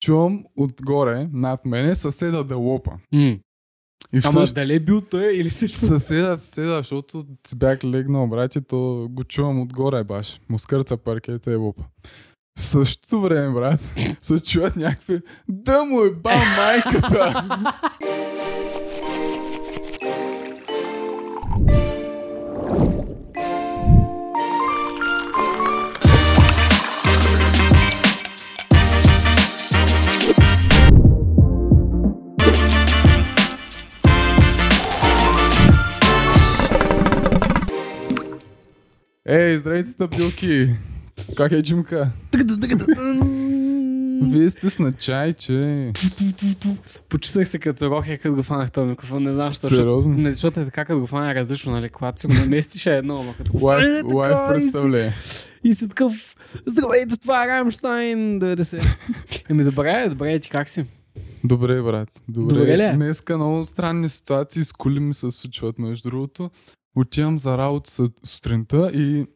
чувам отгоре, над мене, съседа да лопа. М. И Ама всъщност дали е бил той или си съседа, съседа, защото си бях легнал, брат, и то го чувам отгоре баш. Му скърца паркета и лопа. В същото време, брат, се чуват някакви да му е ба майката. Ей, здравейте, стъпилки! Как е Джимка? Вие сте с на чай, че... Почувствах се като рохе, като го фанах този микрофон. Не знам, защо. Сериозно? Не, защото е така, като го фана е различно, нали? Когато си го наместиш е едно, ама като го така лайф и си- представление. И си такъв, здравейте, това е Рамштайн 90. Еми добре, добре, ти как си? Добре, брат. Добре. Добре ли е? Днеска много странни ситуации с коли ми се случват, между другото. Отивам за работа су- сутринта и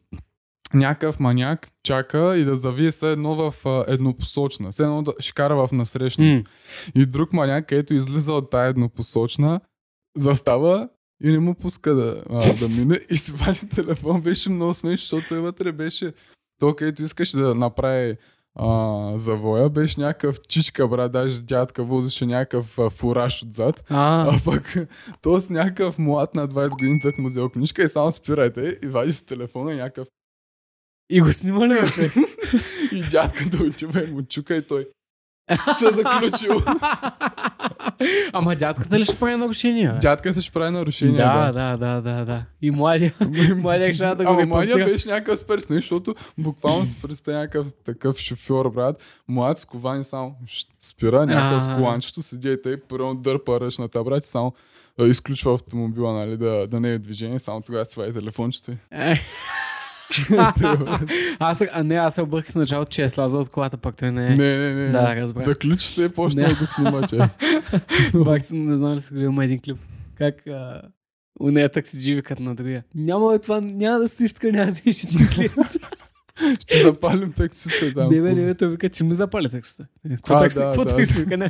някакъв маняк чака и да завие се едно в а, еднопосочна. Все едно да ще кара в насрещна. М. И друг маняк, където излиза от тая еднопосочна, застава и не му пуска да, а, да мине. И си вади телефон. Беше много смешно, защото той вътре беше то, където искаше да направи а, завоя, беше някакъв чичка, брат, даже дядка возеше някакъв а, фураж отзад. А, А пък то с някакъв млад на 20 години тък му взел книжка и само спирайте и вади си телефона и някакъв и го снима ли, и дядката отива и му чука и той се заключил. Ама дядката ли ще прави нарушения? Дядката ще прави нарушения. Да, да, да, да, да. И младия, младия ще да го Ама младия беше някакъв сперсни, защото буквално се представя някакъв такъв шофьор, брат. Млад с ковани само спира, някакъв с коланчето, седи и тъй, първо дърпа ръчната, брат, и само изключва автомобила, нали, да, да не е движение, само тогава сваи телефончето. Е. аз, а не, аз се обърках в началото, че е слязал от колата, пък той не е. Не, не, не. Да, не. разбрах. Заключи се и почна Не. да снима, че. Бак, не знам да си гледам един клип. Как а, у нея таксиджи викат на другия. Няма бе, това, няма да стоиш така, няма да вземеш един клиент. Ще запалим таксите там. Не не бе, той вика, че ми запали таксита. Е, Какво такси? Какво такси? Вика, не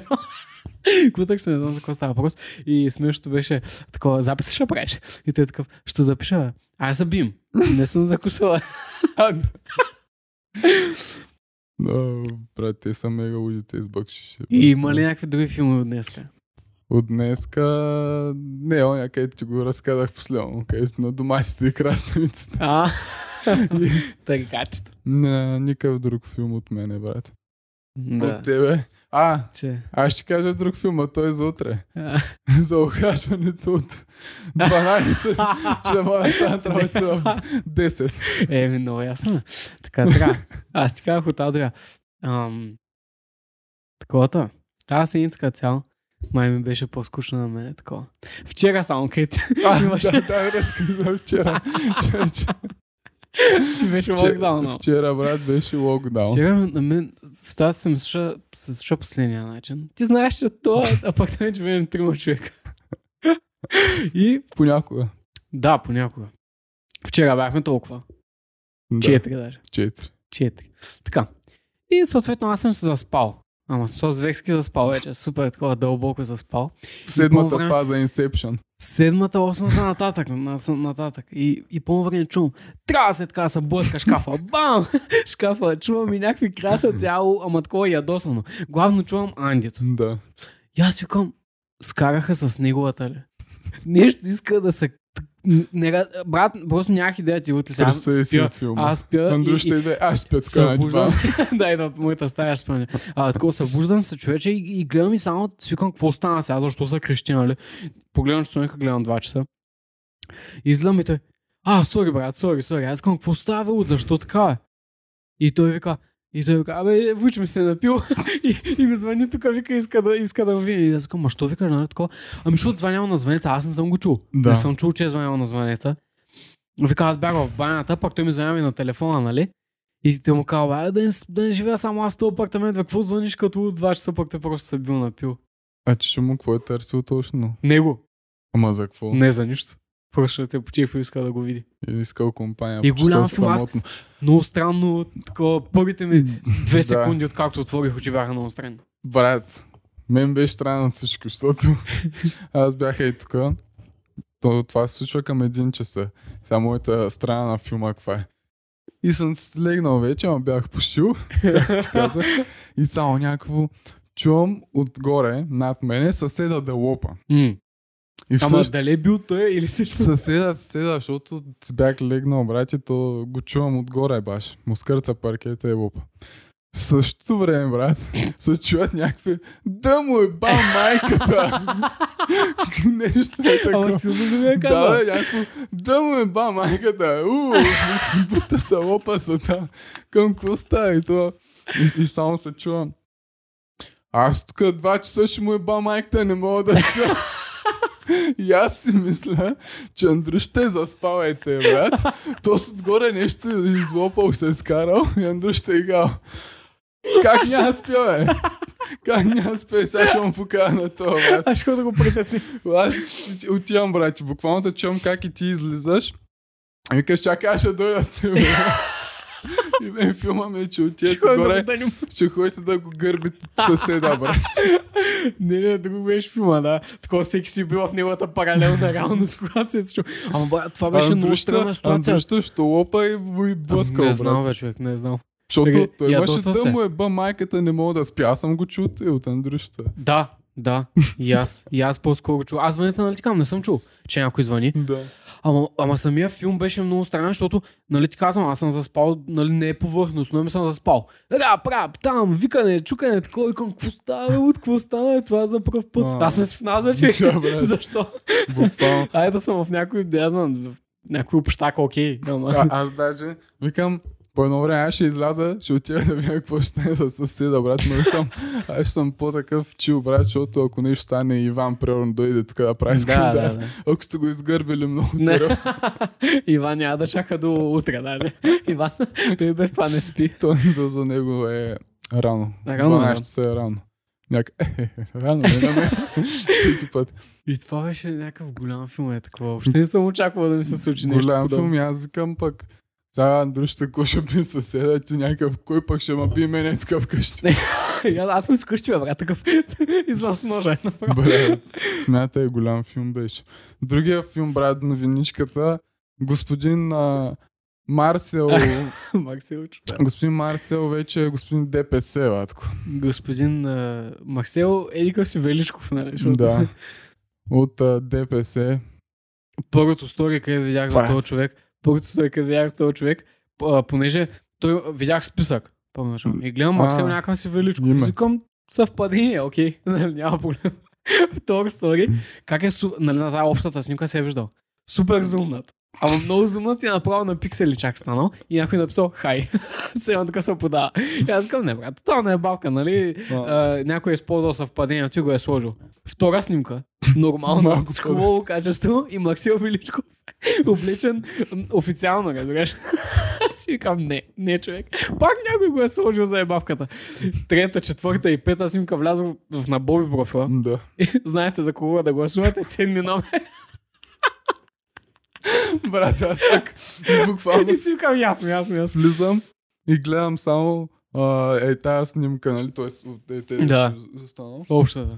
Какво такси? Не знам за какво става въпрос. И смешното беше такова, запис ще правиш. И той е такъв, ще запиша, бе. Аз съм бим. Не съм закусвала. А, да. Но, брат, те са мега лудите из бъкшише. И има ли някакви други филми от днеска? От днеска... Не, оня, където ти го разказах последно, където на домашните и краставиците. А, така че. Не, никакъв друг филм от мене, брат. Да, От тебе. А, че. аз ще кажа друг филм, а той е за утре. А, за ухажването от 12, че да станат работите в 10. Еми, много ясно. Така, така. Аз ти казах от Адрия. Ам, таковата. Тази седмица като цяло, май ми беше по-скучно на мен. Такова. Вчера само, където А, Имаше. да, да, разказа вчера. Че- че- ти беше че- локдаун. Вчера, брат, беше локдаун. Вчера на мен ситуацията ми се случва последния начин. Ти знаеш, че това, а пък той живеем трима човека. И Понякога. да, понякога. Вчера бяхме толкова. Да, Четири даже. Четири. Четири. Така. И съответно аз съм се заспал. Ама с Векски заспал вече. Супер такова дълбоко заспал. Седмата време- фаза Inception. Седмата, осмата нататък, на- нататък. И, и по време чувам, трябва се така се блъска шкафа. Бам! Шкафа. Чувам и някакви краса цяло, ама такова ядосано. Главно чувам Андито. Да. И аз викам, скараха с неговата ли? Нещо иска да се... Не, ра- брат, просто нямах идея ти утре. Сега Представи си филма. аз спя Андрю ще иде. Аз спя така на диван. да, и в моята стая ще спомня. А, такова събуждам се, човече, и, и гледам и само свикам какво стана сега, защо са крещи, нали? Погледам часовника, гледам 2 часа. Излизам и той, а, сори, брат, сори, сори. Аз казвам, какво става, защо така? И той вика, и той вика, абе, Вуч ми се е напил и, и ми звъни тук, вика, иска да, иска да ме види. И аз казвам, ма що викаш, нали такова? Ами, защото звънял на звънеца, аз не съм го чул. Да. Не съм чул, че е звънял на звънеца. Вика, аз бях в банята, пък той ми звъня ми на телефона, нали? И те му казва, «Бе, да не, да не живея само аз този апартамент, какво звъниш като от 2 часа, пък той просто се бил напил. А че му какво е търсил точно? Него, Ама за какво? не за нищо. Просто се почива и иска да го види. И искал компания. И голям филм, аз-. Много странно, такова, първите ми две секунди, откакто отворих очи, бяха много странни. Брат, мен беше странно всичко, защото аз бях и тук. То, това се случва към един часа. Сега моята страна на филма каква е. И съм си легнал вече, ама бях пошил, казах. И само някакво чувам отгоре, над мене, съседа да лопа. М. И Ама всъщност, дали е бил той или също? съседа, съседа, защото си бях легнал, брат, и то го чувам отгоре баш. Му скърца паркета и лопа. В същото време, брат, се чуват някакви да му е ба майката. Нещо е Ама такова. силно да ми е казал. Да, някакво, да му е ба майката. Бута се лопа са там. Към какво става и това. И, и само се чувам. Аз тук два часа ще му е ба майката, не мога да спя. И аз си мисля, че Андрюш ще е заспал е те, брат. То с отгоре нещо излопал, се е скарал и Андрюш ще е гал. Как няма спя, бе? Как няма спя? Сега ще му покажа на това, брат. Аз ще да го притесни. Аз отивам, брат, буквално да чувам как и ти излизаш. Викаш, чакай, аз ще дойда с теб. И мен филма ми е, че отидете горе, да го ще ходите да го гърбите съседа, брат. Не, не, друго беше филма, да. Такова всеки си бил в неговата паралелна реалност, когато се е случва. Ама брат, това беше много странна ситуация. Андрюшта ще лопа и блъскал, Не знам, бе, човек, не знам. Защото той имаше ядоса да му е ба майката, не мога да спя. Аз съм го чул и от Андрюшта. Да, да, и аз. И аз по-скоро чул. Аз звъните, нали ти казвам, не съм чул, че някой звъни. Да. Ама, ама самия филм беше много странен, защото, нали ти казвам, аз съм заспал, нали не е повърхностно, ами съм заспал. Рап, рап, там, викане, чукане, такова, викам, какво става, от какво става, бе, това е за първ път. А. Аз съм си в нас вече. Защо? Буквално. Айде да съм в някой, да знам, някой общак, окей. Ама... А, аз даже викам, по едно време аз ще изляза, ще отида да видя какво ще стане с съседа, брат, но викам, аз съм по-такъв чил, брат, защото ако нещо стане Иван примерно дойде тук да прави да, скандал. да, да. Ако сте го изгърбили много сериозно, Иван няма да чака до утре даже. Иван, той без това не спи. то, то за него е рано. Рано е, 12 часа е рано. Няк... Е, рано не на мен. Всеки път. И това беше някакъв голям филм, е такова. Въобще не съм очаквал да ми се случи нещо Голям филм, аз викам пък. Сега какво ще би съседа, ти някакъв, кой пък ще ма би мене тук вкъщи. Аз- съм с къщи, бе, брат, такъв. Излам с ножа. е. Брат, смятай, голям филм беше. Другия филм, брат, новиничката, господин а, Марсел, Максилч. господин Марсел вече е господин ДПС, батко. Господин а, Максел Едикъв си Величков, нали? Да. От а, ДПС. Първото стори, където видях за Това е. този човек, първото където видях за този човек, а, понеже той видях списък. Първоначално. И гледам Максел А, някакъв си Величков. име. Викам съвпадение, окей, нали, няма проблем. Втора стори, как е, нали, на тази общата снимка се е виждал. Супер зумнат. Ама много зумнат и направо на пиксели чак станал и някой написал хай. Сега така се подава. И аз казвам, не брат, това не е балка, нали? а, някой е използвал съвпадението и го е сложил. Втора снимка, нормално, с хубаво качество и Максил Величков облечен м, официално, разбираш. Си викам, не, не човек. Пак някой го е сложил за ебавката. Трета, четвърта и пета снимка влязох в набоби профила. Да. Знаете за кого да гласувате, седми номер. Брат, аз пак буквално И си викам, ясно, ясно, ясно. влизам и гледам само а, е тази снимка, нали? Тоест, е, те, Да. останало. Общата.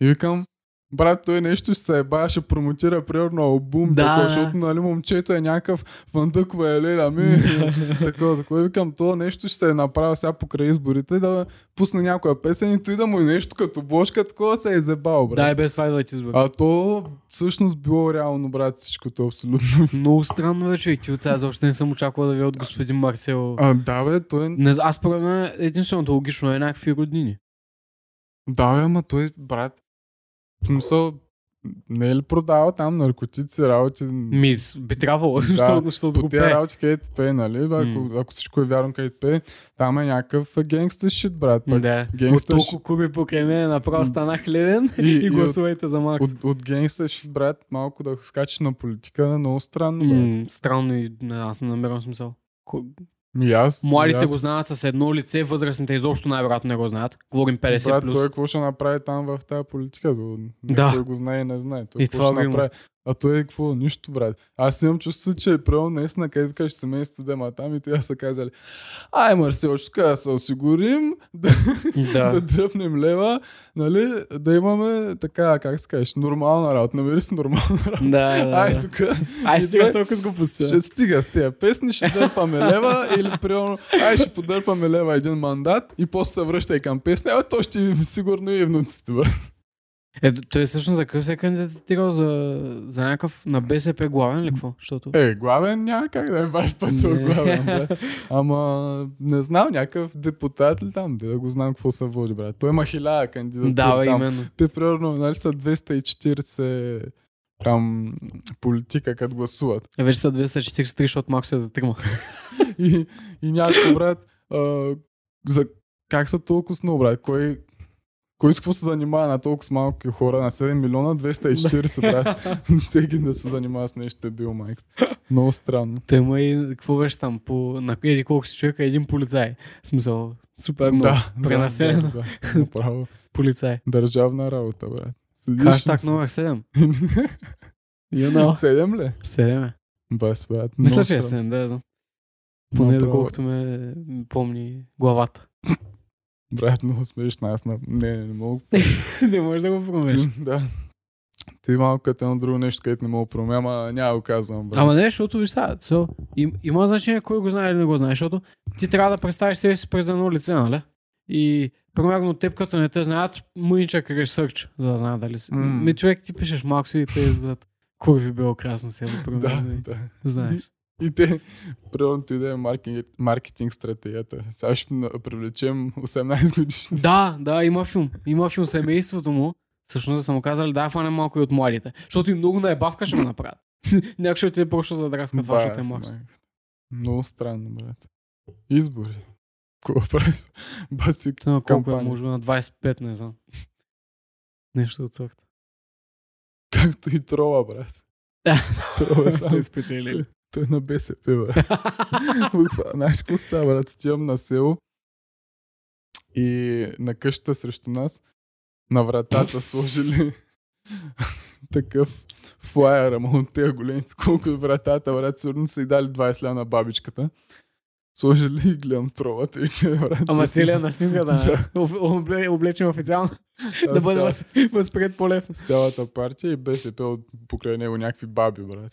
И викам, брат, той нещо ще се еба, ще промотира примерно албум, Да, такова, да. защото нали, момчето е някакъв фандъкова е леля ми. такова, такова. И викам, то нещо ще се направил сега покрай изборите, да пусне някоя песен и той да му е нещо като бошка, такова се е забал, брат. Да, и без това идват избори. А то всъщност било реално, брат, всичкото абсолютно. Много странно е, човек. Ти от сега защо не съм очаквал да ви от господин Марсел. А, да, бе, той. Не, аз според мен единственото логично е някакви роднини. Да, бе, ама той, брат, смисъл, не е ли продава там наркотици, работи? Ми, би трябвало, защото, защото по тези работи, където пее, нали? Ако, М. ако всичко е вярно, където пее, там е някакъв генгстър шит, брат. Пък Да. От генгстър толкова куби покрай мен направо станах леден И- и, и от- гласувайте за Макс. От, от генгстър шит, брат, малко да скачи на политика, много странно, брат. М, странно и аз не намирам смисъл. Ми аз, Младите аз, го знаят с едно лице, възрастните изобщо най-вероятно не го знаят. Говорим 50 Брат, плюс. той какво ще направи там в тази политика? Да. Той го знае и не знае. Той И това ще направи? А той е какво? Нищо, брат. Аз имам чувство, че е правил наистина, където кажеш семейство дема там и те са казали, ай, Марселчо, тук да се осигурим, да, да. Да. дръпнем лева, нали, да имаме така, как се кажеш, нормална работа. Намери си нормална работа. Да, да, Ай, да. тук Ай, той- толкова с глупостта. ще стига с тези песни, ще дърпаме лева или примерно, ай ще подърпаме лева един мандат и после се връща и към песни, а то ще сигурно и внуците, брат. Е, той всъщност за какъв се е кандидатирал за, за някакъв на БСП главен или какво? Защото... Е, главен няма как да е ваш път Не. главен, брат. Ама не знам, някакъв депутат ли там, да го знам какво се води, брат. Той има хиляда кандидатури Да, бе, там. именно. Те примерно, нали са 240 там политика, като гласуват. Е, вече са 243, защото малко се затрима. и, и някой брат, а, за как са толкова много, брат? Кой, кой с какво се занимава на толкова малки хора? На 7 милиона 240, брат. Всеки да се занимава с нещо е бил майк. Много странно. Той има и, какво беше там, по, на еди колко си човека, един полицай. В смисъл, супер много Да, пренаселено. Да, да, да, направо. полицай. Държавна работа, брат. Седиш... Хаштаг номер 7. You know. Седем ли? 7 е. Бас, брат. Мисля, че е странно. 7, да. Поне доколкото ме помни главата. Брат, много смешно. Аз на... не, не мога. не можеш да го промеш. Ти, да. Ти малко като едно друго нещо, където не мога да променя, ама няма да го казвам, брат. Ама не, защото виж сега, so, им, има значение кой го знае или не го знае, защото ти трябва да представиш себе си през едно лице, нали? И примерно теб като не те знаят, мънича креш сърч, за да знаят дали си. М. Ми човек ти пишеш малко си и те зад курви било красно село, Да, примерно. и да. Знаеш. И те, примерно, ти да е маркетинг, маркетинг стратегията. Сега ще привлечем 18 годишни. Да, да, има филм. Има филм семейството му. Всъщност да са му казали, да, фане малко и от младите. Защото и много наебавка ще го направят. Някой ще ти е просто задраска това, защото е. Много странно, брат. Избори. Какво прави? Баси Това колко е, може на 25, не знам. Нещо от сорта. Както и трола, брат. Трола сам. Той спечели. Той е на БСП, брат. Знаеш какво става, брат? Отивам на село и на къщата срещу нас на вратата сложили такъв флайер, ама от тези големи, колко от вратата, брат, сигурно са и дали 20 ля на бабичката. Сложили и гледам тролата и те, брат. Ама целият на снимка да обле- облечен официално, да бъде това- въз- възприят по-лесно. с цялата партия и БСП от покрай него някакви баби, брат.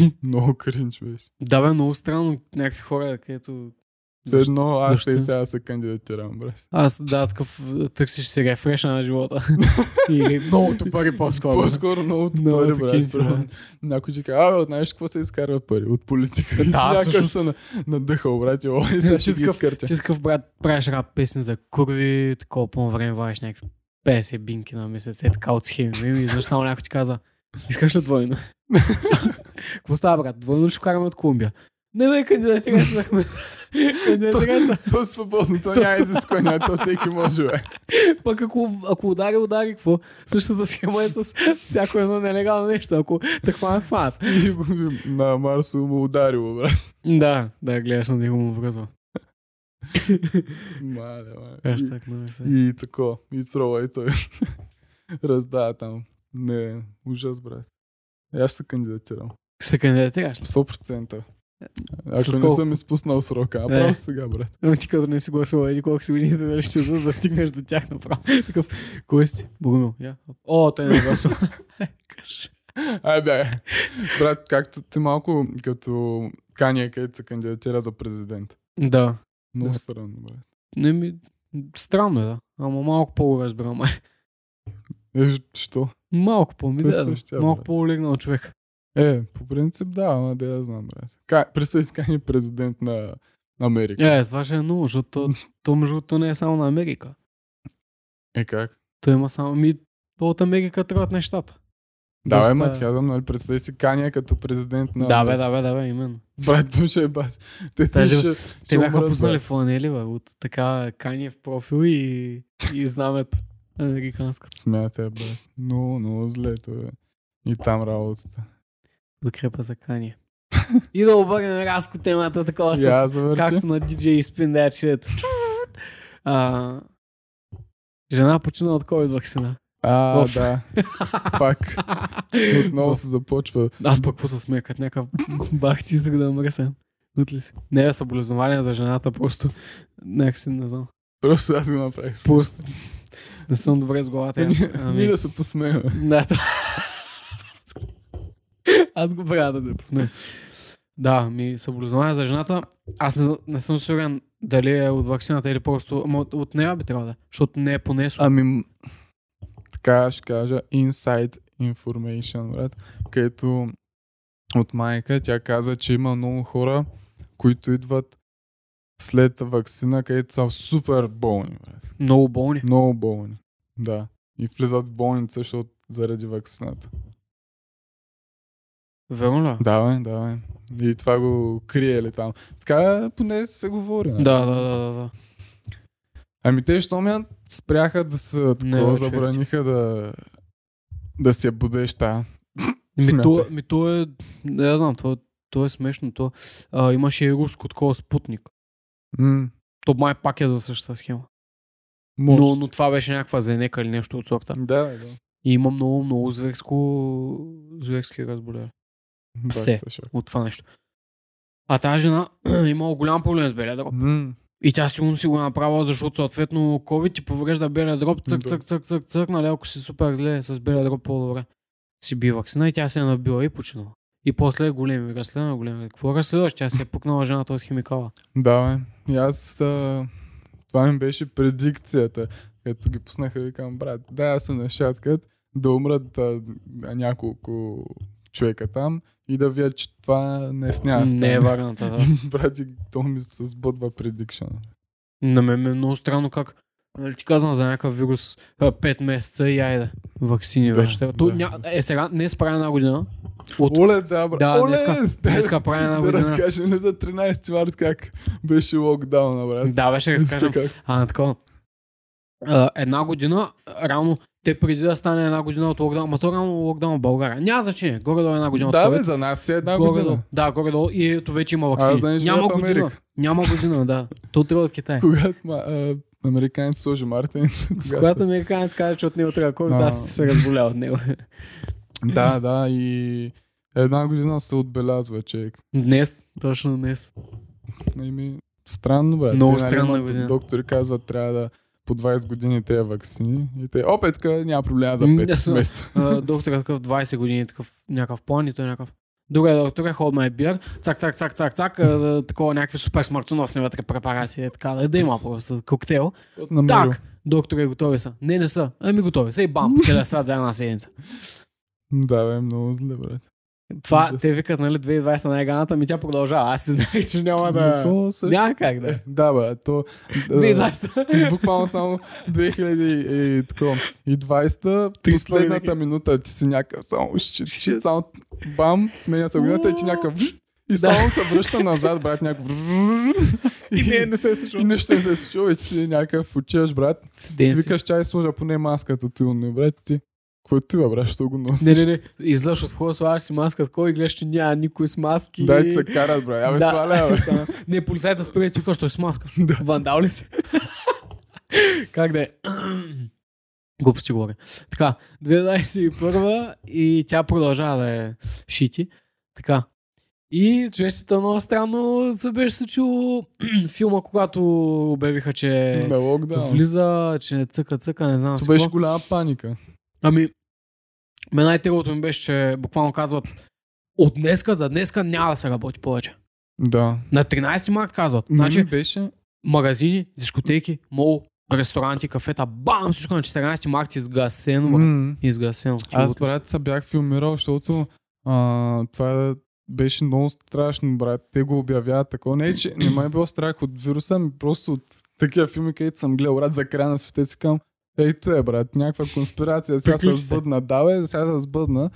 Много кринч беше. Да, бе, много странно някакви хора, където... Все едно аз Защо? и сега се кандидатирам, брат. Аз, да, такъв търсиш си рефреша на живота. и многото пари по-скоро. По-скоро много Много пари, брат. да. Някой ти казва, абе, знаеш какво се изкарва пари? От политика. И ти Да, някакъв също. се на- надъхал, брат. И ой, сега ще ги изкъртя. Ти такъв брат, правиш рап песни за курви, такова по време вадиш някакви 50 бинки на месец, е така от схеми. И изведнъж само някой ти каза, искаш ли двойно? Какво става, брат? Двойно ли ще караме от Колумбия? Не бе, кандидатира се. Кандидатира се. То е свободно, то То няма са- изисквания, то всеки може, бе. Пък ако, ако удари, удари, какво? Същата схема е с всяко едно нелегално нещо. Ако те хванат, хванат. На Марсо му ударило, брат. Да, да, гледаш на него му връзва. Мале, мале. И, и тако. И црола, и той раздава там. Не, ужас, брат. Аз ще се кандидатирам. Се кандидатираш. 100%. С Ако не съм изпуснал срока, а Е. право сега, брат. Но ти като не си гласувал еди колко си годините, дали ще да, да стигнеш до тях направо. Такъв, кой си? Богомил. Я. О, той не гласува. Кажи. Ай, бе. Брат, както ти малко като Кания, където се кандидатира за президент. да. Много Да. странно, брат. Не ми... Странно е, да. Ама малко по разбирам. Е, що? Малко по-ми, Той да. Малко по-олегнал човек. Е, по принцип да, ама да я знам, брат. Представи си Кания президент на Америка. Е, това ще е много, защото то, то между другото не е само на Америка. Е, как? Той има само... Ми, то от Америка тръгват нещата. Да, бе, Доста- ма, ти казвам, нали, представи си Кания като президент на... Да, бе, да, бе, да, бе, именно. Брат, то ще е бас. Те, те ще, Те ще бяха умрат, пуснали фланели, бе, от така кания в профил и, и знамето. Американското. Смятай, брат. Много, много зле, то е. И там работата. Подкрепа за кания. и да обърнем рязко темата такова Я с... завърши. Както на DJ Spin That Shit. А, жена почина от COVID вакцина. А, В- да. Пак. Отново се започва. Аз пък какво се смея, като някакъв бах ти исках да мръсен. От ли си? Не е съболезнование за жената, просто някакси не знам. Просто аз го направих. Просто не съм добре с главата. Аз, Ние ами, да се посмеем. да, то... Аз го правя да се посмея. Да, ми съболезнование за жената. Аз не, не съм сигурен дали е от вакцината или просто... Ама от, от нея би трябвало да е, защото не е понесло. Ами, така ще кажа, inside information, брат, където от майка тя каза, че има много хора, които идват след вакцина, където са супер болни, брат. Много болни. Много болни. Да. И влизат в болница, защото заради вакцината. Верно ли? Да, бе, да, бе. И това го криели там. Така поне се говори. нали? Да, да, да, да. да. Ами те, що ме спряха да се такова, забраниха да, да се будеш та. Ми то, ми то е, не знам, то, то е смешно. То, а, имаше и руско такова спутник. М, То май пак е за същата схема. може. Но, но това беше някаква зенека или нещо от сорта. Да, да. И има много, много зверско, зверски разболяри Се. От това нещо. А тази жена имала голям проблем с белия дроб. М, И тя сигурно си го направила, защото съответно COVID ти поврежда белия дроб, цък, цък, цък, цък, цък, нали, ако си супер зле с белия дроб по-добре. Си би вакцина и тя се е набила и починала. И после големи разследвания, големи. Какво разследваш? Тя се е пукнала жената от химикала. Да, бе. И аз... А, това ми беше предикцията. Като ги пуснаха, викам, брат, да, аз се нашаткат да умрат а, няколко човека там и да видят, че това не снява. Не е варианта, да. Брат, и то ми се сбъдва предикшън. На мен е много странно как нали, ти казвам за някакъв вирус 5 месеца и айде. Ваксини Да, вече. То, да. ня... Е, сега не спра една година. От... Оле, да, брат. Да, Оле, днеска, да, днеска прави една да година. разкажем ли за 13 март как беше локдауна, брат? Да, беше разкажем. А, такова. А, една година, реално, те преди да стане една година от локдаун, ма то реално локдаун в България. Няма значение, горе-долу една година Да, от бе, за нас е една Горе-долу. година. Да, горе-долу. И ето вече има вакцини. Знаеш, Няма година. Америка. Няма година, да. То трябва от Китай. Когато ма, а, американец сложи мартеница, тогава Когато американец каже, че от него трябва COVID, аз се разболя от него. Да, да, и една година се отбелязва, човек. Днес, точно днес. Ами, странно, брат. Много Те, нали, странна година. Доктори казват, трябва да по 20 години тези вакцини. И те, опет, така, няма проблема за М, 5 да, са. месеца. Доктор е такъв 20 години, такъв някакъв план и той е някакъв. Добре, докторе, hold my beer. Цак, цак, цак, цак, цак. такова някакви супер смъртоносни вътре препарати. е Така, да, да има просто коктейл. Так, доктори, готови са. Не, не са. Ами готови са и бам, целия свят за една седмица. Да, бе, много зле, брат. Това, те викат, нали, 2020 най-ганата, ми тя продължава. Аз си знаех, че няма да... то също... Няма как да. е. Да, бе, то... а, 2020. Буквално само 2020 Три последната минута, че си някакъв само само бам, сменя се годината и ти някакъв и само се връща назад, брат, някакъв И не, не се е и случило. нищо не се е случило и ти си някакъв отиваш, брат. Ден Си си. викаш, чай сложа поне маската ти, брат, ти. Какво ти, бе, брат, що го носиш? Не, не, не. Излъж от хора, слагаш си маска, и гледаш, че няма никой с маски. Дай се карат, брат. Абе, Да. сваля, бе. Не, полицайта спира и ти той е с маска. Да. Вандал ли си? как да е? Глупости говоря. Така, 2021 и тя продължава да е шити. Така. И човечета много странно се беше случило филма, когато обявиха, че влиза, че цъка, цъка, не знам Това беше голяма паника. Ами, мен най-тегото ми беше, че буквално казват от днеска за днеска няма да се работи повече. Да. На 13 март казват. Значи беше... магазини, дискотеки, мол, ресторанти, кафета, бам, всичко на 14 март изгасено. М, Изгасено. Аз, брат, се бях филмирал, защото а, това беше много страшно, брат. Те го обявяват такова. Не, че не ме е било страх от вируса, ми просто от такива филми, където съм гледал, брат, за края на света си към. Ето е, брат, някаква конспирация. Сега се сбъдна. Да, сега се сбъдна.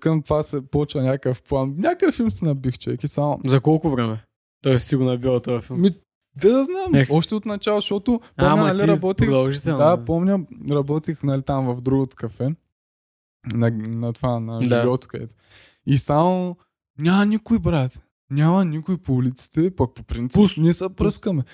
Към това се почва някакъв план. Някакъв филм си набих, човек. И само... За колко време? Той е бил този филм. Ми, да, да знам. Ех. Още от начало, защото А, ама нали, ти работих да, помня, работих нали, там в другото кафе, на, на това, на Да. живото, където. И само няма никой, брат. Няма никой по улиците, пък по принцип Пусто. ние се пръскаме.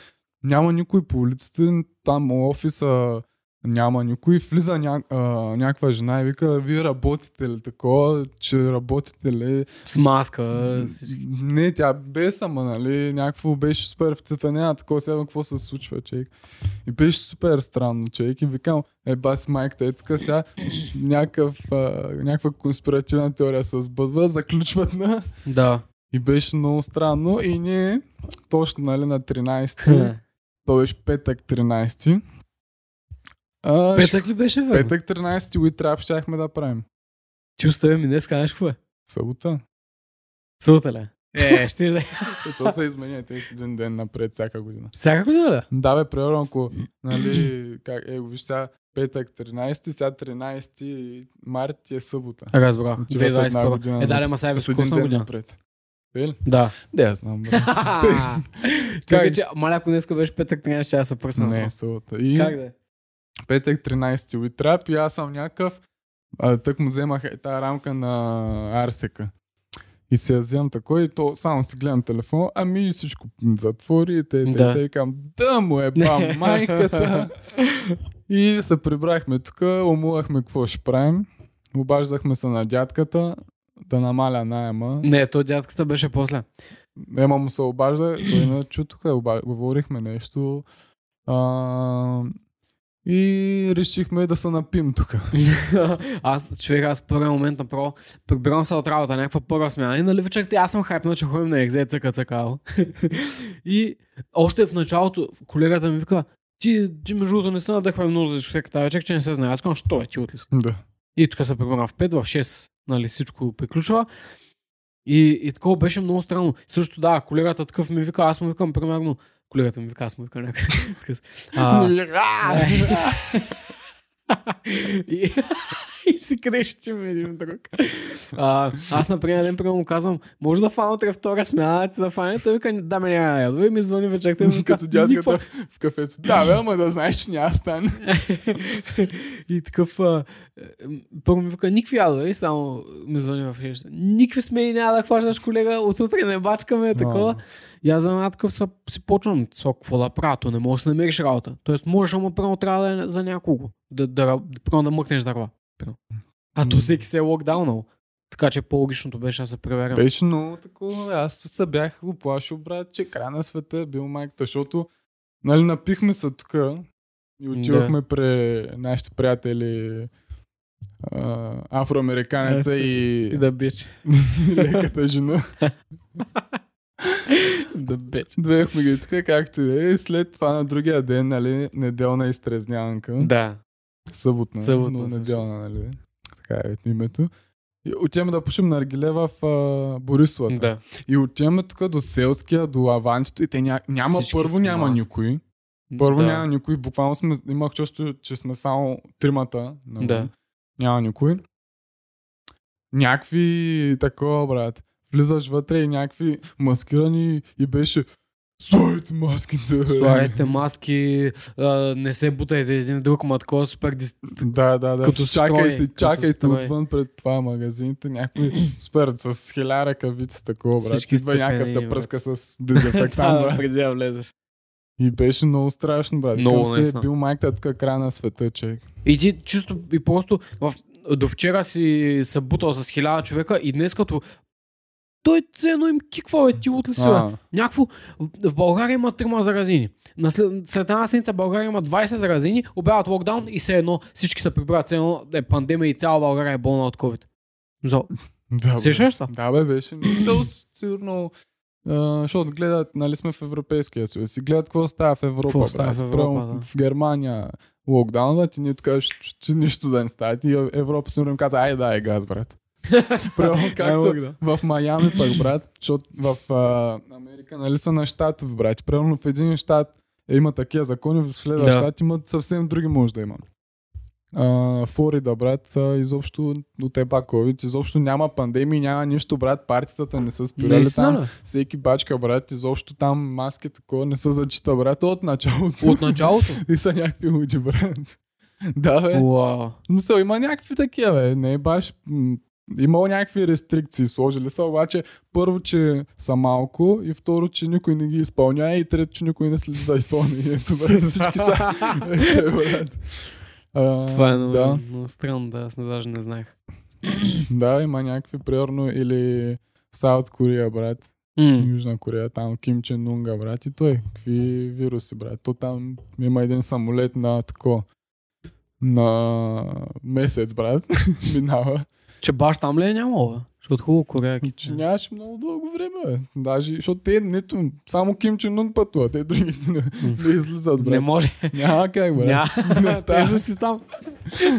Няма никой по улиците, там офиса няма никой. Влиза ня, а, някаква жена и вика, вие работите ли такова, че работите ли? С маска. всички. Не, тя без ама, нали, някакво беше супер вцепенена, такова сега какво се случва, човек. И беше супер странно, човек. И викам, е, бас майката, е тук сега някакъв, а, някаква конспиративна теория се сбъдва, заключват на... Да. И беше много странно. И ние, точно, нали, на 13 то беше петък 13 а, Петък ли беше, бе? Петък 13 уи трап щяхме да правим. Ти остави ми днес, знаеш какво е? Събота. Събота ли? Е, ще да. То се изменя, те си един ден напред всяка година. Всяка година ли? Да, бе, примерно, ако, нали, как, е, виж сега, петък 13, сега 13 март е събота. Разбрах. С една 2021. година Е, да, ама сега е високосна година. напред. Те ли? Да. Да, аз знам. Чакай, че, маля, ако днеска беше петък, ще я се пръсна. Не, събота. И Как да е? Петък 13 уи трап и аз съм някакъв, а, тък му вземах е, тази рамка на Арсека. И се я вземам такой, и то само си гледам телефон, ами всичко затвори, те, те, Да. те, и кам, да му е ба майката. и се прибрахме тук, умувахме какво ще правим. Обаждахме се на дядката да намаля найема. Не, то дядката беше после. Ема му се обажда, той не чу тук, говорихме нещо. А, и решихме да се напим тук. аз, човек, аз първия момент направо прибирам се от работа, някаква първа смяна и нали вечерта аз съм хайпнал, че ходим на екзе цъка цъкао. и още в началото колегата ми вика, ти, ти между другото не се надъхвай много за тази вечер, че не се знае. Аз казвам, що е, ти отли си. Да. И тук се прибрана в 5, в 6, нали, всичко приключва. И, и такова беше много странно. Също да, колегата такъв ми вика, аз му викам, примерно, колегата ми вика, аз му викам някакъв. А, и, и си крещи между друг. А, аз на предния ден примерно му казвам, може да фана утре втора смяна, ти да фане. Той вика, да ме няма ядове и ми звъни вечерта и ми Като дядката «Никаква в кафето. Да, бе, ама да знаеш, че няма стане. и такъв, а, първо ми вика, никакви ядове, и само ми звъни в хреща. Никакви смени няма да хващаш, колега, от утре не бачкаме, такова. И аз за една такъв са, си почвам, со, какво да правя, то не можеш да намериш работа. Тоест можеш, ама първо трябва да е за някого, да, да, да, да, да мъкнеш дърва. А то всеки се е локдаунал. Така че по-логичното беше да се проверя. Беше много такова. Аз се бях оплашил, брат, че край на света е бил майката, защото нали, напихме се тук и отивахме при нашите приятели а, афроамериканеца Е, и, И да беше. леката жена. да беше. Двехме ги тук, както и да е. След това на другия ден, нали, неделна изтрезнянка. Да. Съботна, Съботна, но неделна, нали? Така е името. И отиваме да пушим наргиле в а, Борисовата. Да. И отиваме тук до селския, до лаванчето и те ня... няма, Всички първо няма маски. никой. Първо да. няма никой. Буквално сме, имах чувство, че сме само тримата. Нали? Да. Няма никой. Някакви такова, брат. Влизаш вътре и някакви маскирани и беше Слагайте маските! Слагайте маски, а, не се бутайте един друг, ма такова супер дис... Да, да, да. Като чакайте, строй, като чакайте строй. отвън пред това магазините. Някакви супер с хиляда ръкавици такова, брат. Всички Идва някакъв да пръска с дезинфектант, брат. преди да влезеш. И беше много страшно, брат. Много, се е бил майката тук края на света, човек. И ти чисто и просто в, до вчера си се бутал с хиляда човека и днес като той цено им киква, бе, ти от ли си, Някакво, в България има трима заразени. На след, след една седмица България има 20 заразени, обявят локдаун и все едно всички се прибират. Все едно е пандемия и цяла България е болна от COVID. За... да. Сещаш се? Да, бе, беше. То сигурно защото гледат, нали сме в Европейския съюз и гледат какво става в Европа. Какво става в Европа, да. в Германия локдаунът и ние тук нищо да не става. И Европа сигурно им каза, ай да, е газ, брат. Не както да. в Майами пък, брат, защото в а, Америка, нали са на щатови, брат. Примерно в един щат е, има такива закони, в следващ Да. щат имат съвсем други може да има. А, Флорида, брат, а, изобщо от еба COVID, изобщо няма пандемии, няма нищо, брат, партията не са спирали Наистина, там. Всеки бачка, брат, изобщо там маски такова не са зачита, брат, от началото. От началото? И са някакви луди, брат. да, бе. Уау. Мисъл, има някакви такива, бе. Не е баш... Имало някакви рестрикции, сложили са, обаче първо, че са малко и второ, че никой не ги изпълнява и трето, че никой не следи за изпълнението. Брат. Всички са... Е. А, Това е много, Да, много странно, да, аз не даже не знаех. да, има някакви, примерно, или Саут Корея, брат. М, Южна Корея, там Ким Чен Унга, брат. И той, какви вируси, брат. То там има един самолет на тако на месец, брат. Минава. Че баш там ли е нямало, бе? Защото хубаво Корея ги Че нямаше много дълго време, бе. Даже, защото те нито, само Ким Чен Ун пътува, те другите не, не излизат, брат. Не може. Няма как, брат. Няма. Не става. Си там.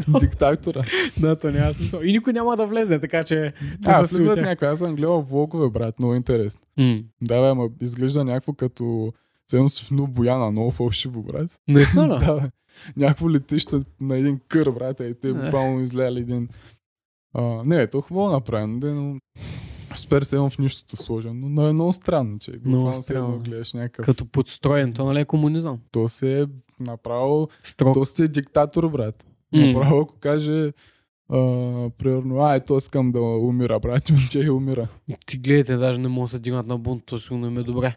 Диктатора. Да, то няма смисъл. И никой няма да влезе, така че те А, са си от влизат тях. някакви. Аз съм гледал влогове, брат. Много интересно. М, Да, бе, ама изглежда някакво като Ценно си в Ну Бояна, много фалшиво, брат. Наистина ли? да. Някакво летище на един кър, брат, и те Е. буквално изляли един... А, не, то хубаво направено, де, но супер седно в нищото сложено, но е много странно, че седно странно. гледаш някакъв... Като подстроен, то нали е комунизъм. То се е направо... Строг. То си е диктатор, брат. М. Направо, ако каже... А, примерно, ай, то искам да умира, брат, че умира. Ти гледайте, даже не могат да се дигнат на бунт, то сигурно им е добре.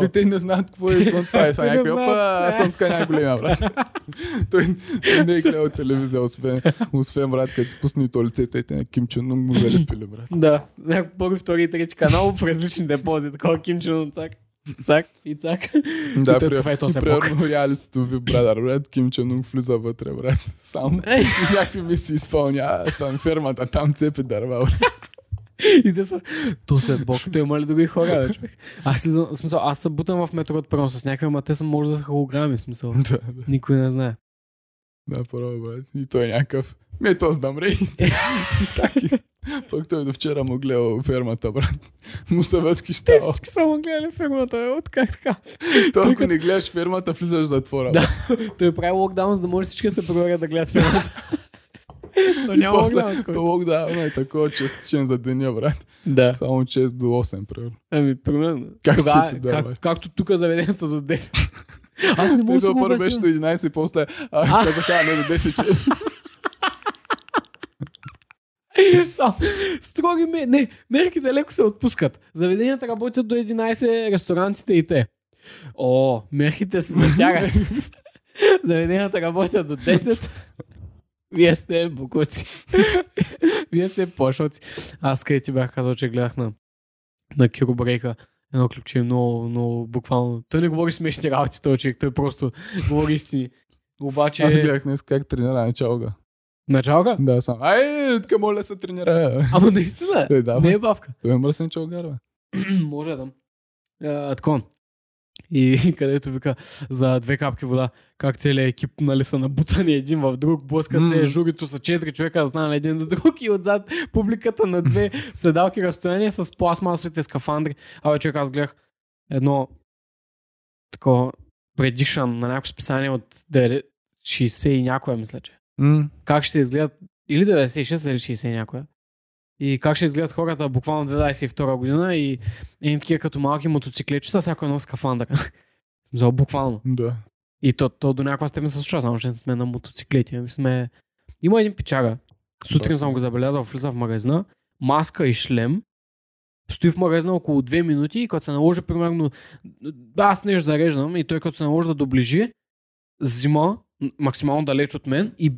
Те, те не знаят какво е извън това. Е, са някакви, опа, аз съм така най-големия, брат. той, той не е гледал телевизия, освен, освен брат, като си пусне то лицето и те на Ким Чен Ун му залепили, брат. Да, някакво първи, втори и трети канал в различни депози, такова Ким Чен Ун, цак, и цак. Да, И при, такова, ето се примерно реалицето ви, брат, брат, Ким Чен влиза вътре, брат. Сам някакви мисии изпълнява. Там фермата, там цепи дърва, брат. И те са, то се е бог, той има ли други хора, бе, човек? Аз си, смисъл, аз се бутам в метрото първо с някакви, ама те са може да са холограми, смисъл. да, да, Никой не знае. да, първо, брат. И той е някакъв. Ми, то знам, рей. Как е? Пък той до вчера му гледал фермата, брат. Му се Те възхищава. всички са му гледали фермата, бе, от как така? Той ако като- не гледаш фермата, влизаш в затвора. Да. Той прави локдаун, за да може всички да се приберат да гледат фермата. То няма после, локдаун. то такова. локдаун е такова частичен за деня, брат. Да. Само 6 до 8, примерно. Ами, примерно. Как Тогава, цепи, да, бе. как, както тук заведението са до 10. Аз не мога да го първо беше до 11 и после а, А. казаха, не до 10, че... Само, Строги ме... Не, мерките леко се отпускат. Заведенията работят до 11, ресторантите и те. О, мерките се затягат. Заведенията работят до 10. Вие сте букуци. Вие сте пошоци. Аз къде ти бях казал, че гледах на, на Киро Брейка едно клипче много, много буквално. Той не говори смешни работи, този човек. Той просто говори истини. Обаче... Аз гледах днес как тренира началга. Началка? Да, сам. Ай, тук моля се тренира. Ама наистина. Е, да, Не е бавка. Той е мръсен чалгар. Може да. А, тако. И където вика за две капки вода, как целият екип нали, са набутани един в друг, блъскат М. се, журито са четири човека, застанали един до друг и отзад публиката на две седалки разстояние с пластмасовите скафандри. Абе, човек, аз гледах едно такова предишън на някакво списание от 9 60 и някоя, мисля, че М, как ще изгледат или 96 или 60 някоя. И как ще изгледат хората буквално 2022 година и едни такива като малки мотоциклетчета, всяко едно в скафандър. Смисъл, буквално. Да. И то, то до някаква степен се случва, само че сме на мотоциклети. Ами сме... Има един пичага. Сутрин Точно. съм го забелязал, влиза в магазина, маска и шлем, стои в магазина около 2 минути и като се наложи, примерно, аз нещо зареждам и той като се наложи да доближи, взима максимално далеч от мен и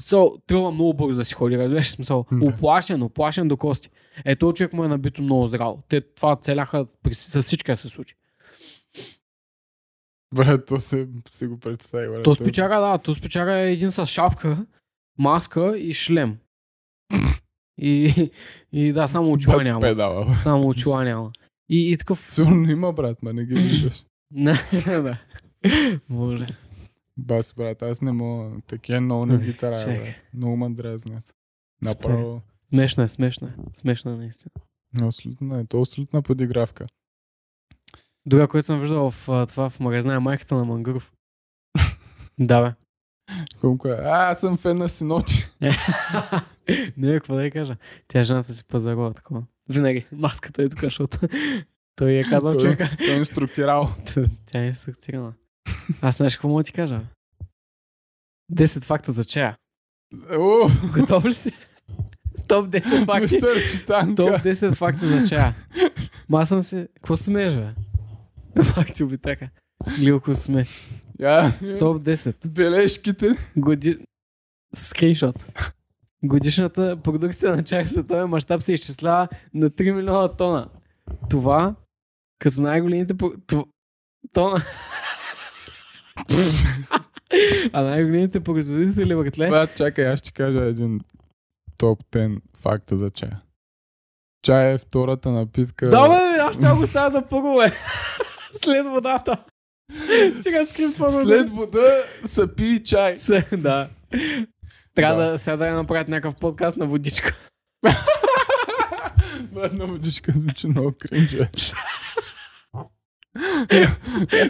смисъл, трябва много бързо да си ходи, разбираш, смисъл, Да. оплашен, оплашен до кости. Е, този човек му е набито много здраво. Те това целяха при, с всички да се случи. Брат, то се, си го представи, брат. То спичага, да, то спичага е един с шапка, маска и шлем. И, и да, само очила няма. педала. Само очила няма. И, и такъв... Сигурно има, брат, ма не ги виждаш. Не, да. Може. Бас, брат, аз не мога. Такива много не ги Ай, тарая, чакай. брат. Много ме дразнят. Направо. Смешно е, смешно е. Смешно е наистина. Абсолютно е. То е абсолютна подигравка. Друга, което съм виждал в а, това в магазина е майката на Мангаров. да, бе. Колко е? А, аз съм фен на синоти. не, какво да я кажа. Тя жената си пазарува такова. Винаги. Маската е тук, защото той е казал човека. Той е инструктирал. Тя е инструктирана. Аз знаеш какво мога да ти кажа? бе? 10 факта за чая. О, Готов ли си? Топ 10 факти. мистер Топ Читанка. 10 факта за чая. Ма аз съм си... Какво смееш, бе? Факти обитака. Глилко сме. Топ 10. бележките. Годи... Скриншот. Годишната продукция на чай в световен мащаб се изчислява на 3 милиона тона. Това, като най-големите... Тона. А най-големите производители, братле, Брат, чакай, аз ще кажа един топ 10 факта за чая. Чай е втората напитка. Да, бе, аз ще го оставя за първо, бе. След водата. Сега скрим първо. След вода са пи чай. Се, да. Трябва Да. да, сега да направят някакъв подкаст на водичка. Брат, на водичка звучи много кринджа.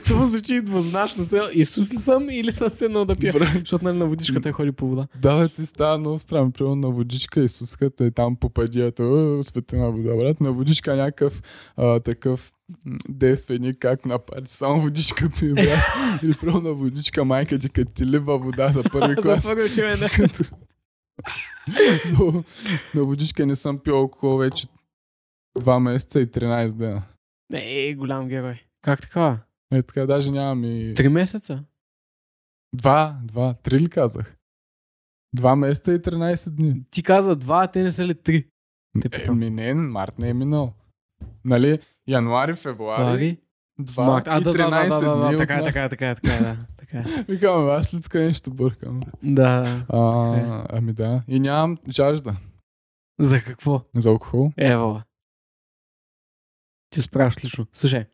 Това звучи двузначно. Исус ли съм или съм се едно да пия? Защото нали на водичка той ходи по вода. Да, бе, ти става много странно. Примерно на водичка и суската е там по падията, о, светена вода, брат. На водичка някакъв а, такъв м, действеник, как напади. Само водичка пие, брат. Или примерно на водичка майка ти, като ти лива вода за първи За клас. първо учене, да. Но, на водичка не съм пил алкохол вече 2 месеца и 13 дена. Не, голям герой. Как така? Е, така, даже нямам и... Три месеца? Два, два, три ли казах? Два месеца и 13 дни. Ти каза два, а те не са ли три? Те. Еми не, март не е минал. Нали, януари, февруари, Лари? два Март. А, и да, да, 13 да, да, да, дни. така, е, от така, е, така, е, така, да, така. Викам, аз след къде нещо бъркам. Да. А, ами да. И нямам жажда За какво? за алкохол. Ево. Ти справиш лично. Слушай.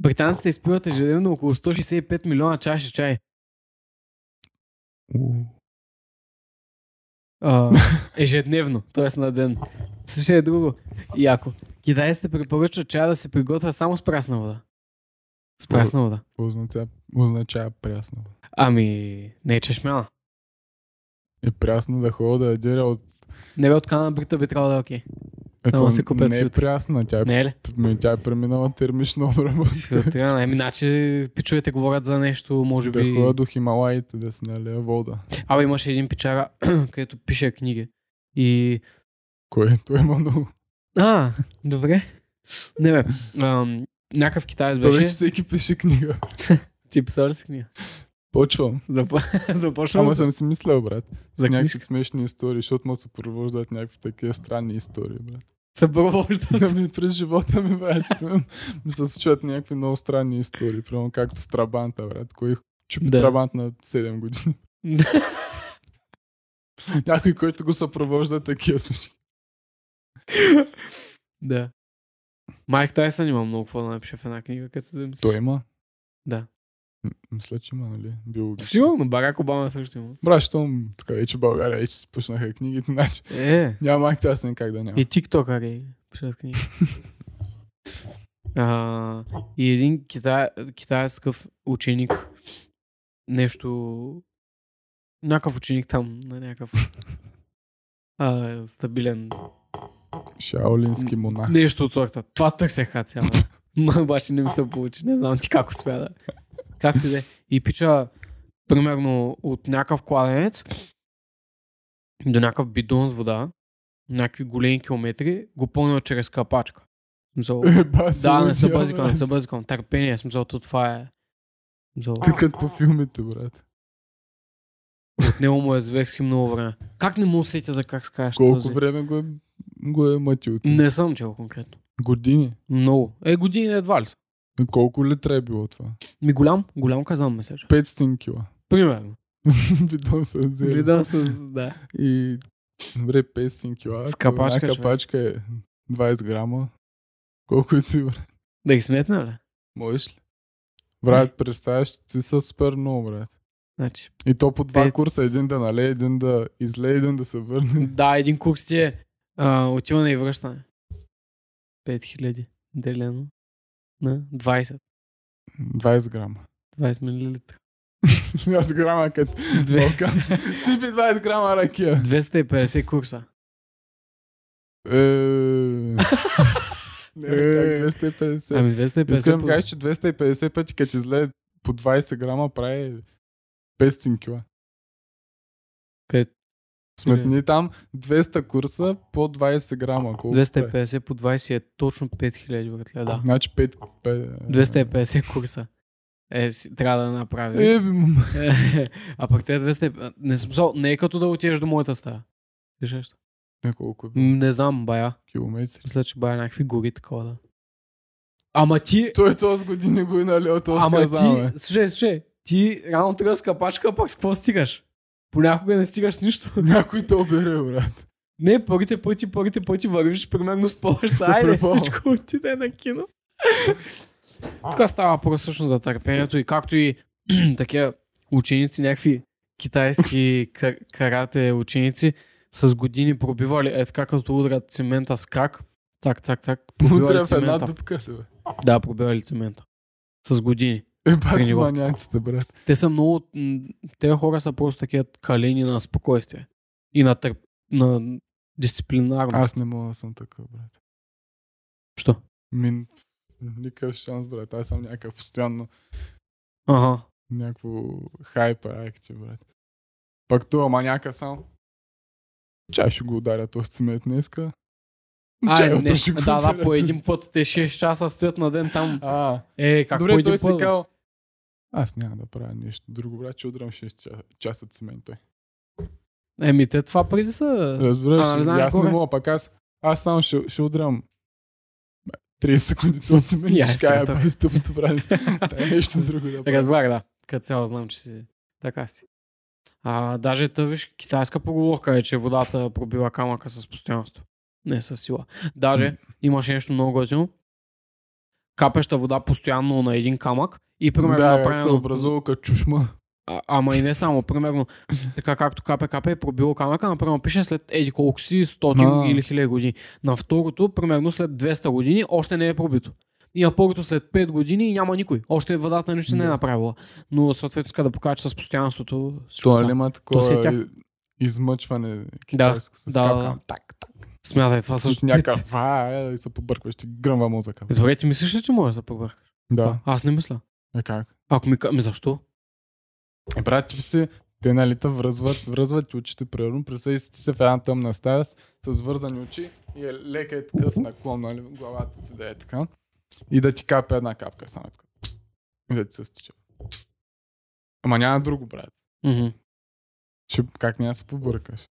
Британците изпиват ежедневно около 165 милиона чаши чай. А, ежедневно, т.е. на ден. Слушай е друго. Яко. Китайците препоръчват чая да се приготвя само с прясна вода. С прясна вода. Какво означава, означава прясно? Ами, не е чешмяна. Е прясно да ходя да ядера от... Не бе от Кана Брита би трябвало да е окей. Ето, се купят не е прясна, тя е, Не е ли? тя е преминала термична обработка. Филтрирана. Еми, значи пичовете говорят за нещо, може Да би... ходя до Хималаите да си налея вода. Абе, имаше един пичара, където пише книги. И... Той има много. А, добре. Не бе, ам, някакъв китаец Той беше... вече всеки пише книга. Ти писал ли си книга? Почвам. Запо- Започвам Ама за... съм си мислял, брат. За някакви смешни истории, защото му се провождат някакви такива странни истории, брат. Съпровождат. Да ми през живота ми, брат, ми се случват някакви много странни истории. Примерно както с Трабанта, брат. Кой чупи Да. да. Трабант на 7 години. Някой, който го съпровожда такива случаи. да. Майк Тайсън има много какво да напише в една книга, като се замисли. Той има? Да. Мисля, че има, нали? Биологично. Сигурно, Барак Обама също има. Щом така вече България вече се пушнаха книгите, значи Е, няма майк тасен как да няма. и тиктокъри пишат книги. а, и един китай, китаец такъв ученик, нещо, някакъв ученик там, на някакъв а, стабилен, Шаолински монах. нещо от сорта. Това търсех аз цяло. Ма обаче не ми се получи, не знам ти как успя да. Както и да е. И пича, примерно, от някакъв кладенец до някакъв бидон с вода, някакви големи километри, го пълнил чрез капачка. Смисъл, се да, не се бъзикам, не се бъзикам. Търпение, смисъл, то това е. Смисъл, Тъкат по филмите, брат. от него му е зверски много време. Как не му усетя за как скажеш Колко този? време го е, го е мътил? ти? Не съм чел конкретно. Години. Много. Е, години едва ли са. Колко литра е било това? Ми голям, голям казан месеж. 500 кила. Примерно. Бидон се взели. Видам с... Да. И добре, 500 кила. С капачка, Една капачка е 20 грама. Колко е ти, брат? Да ги сметна ли? Можеш ли? Брат, представяш, ти са супер много, брат. Значи, И то по два Пет. курса. Един да налее, един да излее, един да се върне. да, един курс ти е а, отиване и връщане. 5000 делено на 20. 20 грама. 20 мл. 20 грама, като Две-. Сипи 20 грама ракия. 250 курса. Е... Не, Е. как 250? Ами 250 Искам да по- че 250 пъти, като излее по 20 грама, прави 500 кила. Сметни там 200 курса по 20 грама. Колко прави? 250 по 20 е точно 5000, братле, да. Значи 5... 5 250 курса. Е, си, трябва да направи. Е, би, а пък те 200... Не, смисъл, не е като да отидеш до моята стая. Виждаш? Няколко М, Не знам, бая. километри. Мисля, че бая някакви гори такова да. Ама ти... Той този години го е налил, то Ама сказал, бе. ти... Слушай, слушай. Ти рано тръгваш с капачка, пак с какво стигаш? Понякога не стигаш нищо. Някой те обере, брат. Не, първите пъти, първите пъти вървиш, примерно спориш айде всичко отиде на кино. Тук става въпрос всъщност за търпението и както и такива ученици, някакви китайски кар- карате ученици с години пробивали, е така като удрят цемента с крак, так, так, так, пробивали в една дупка. Да, пробивали цемента. С години. Е, Тренировка. маняците, брат. Те са много... Те хора са просто такива калени на спокойствие. И на, търп... на дисциплинарност. Аз не мога да съм такъв, брат. Що? Мин... Никакъв шанс, брат. Аз съм някакъв постоянно Ага. някакво хайпер акти, брат. Пак това маняка сам. Чай ще го ударя този цимет днеска. Ай, не, да, да, по един път те 6 часа стоят на ден там. А, Е, как по добре, един той път? си казал, аз няма да правя нещо друго, брат, ще удрям 6 часа, часа цимент той. Еми, те това преди са... Разбираш, А, а, не знаеш аз не кога? мога, пък аз, аз само ще, ще удрям бе, 30 секунди от цимент Я, и ще кажа, без тъпото. Дай нещо друго да правя. Разбрах, да. Като цяло знам, че си така си. А, даже та виж, китайска поговорка е, че водата пробива камъка с постоянство. Не с сила. Даже имаше нещо много готино. Капеща вода постоянно на един камък и примерно Да, как се направено- образува като чушма. А, ама и не само, примерно, така както капе капе е пробило камъка, например пише след еди колко си, 100 А. или 1000 години. На второто, примерно след 200 години, още не е пробито. И на първото след 5 години няма никой. Още водата нищо не е направила. Но съответно иска да покаже, с постоянството. Това ли има е такова измъчване китайско с да, капка? да. Так, так. Смятай това също. някакъв, а, е, и се побъркваш, ти гръмва мозъка. Е, Добре, ти мислиш ли, че можеш да побъркаш? Да, Аз не мисля. е как? Ако ми, ка- ми защо? Е, брат, ти си, те нали те връзват, връзват ти очите, примерно, представи ти се в една тъмна стая с, с вързани очи и е лека е такъв наклон, нали, главата ти да е така. И да ти капе една капка само така. И да ти се стича. Ама няма друго, брат. Мгм. Ще, как няма се побъркаш?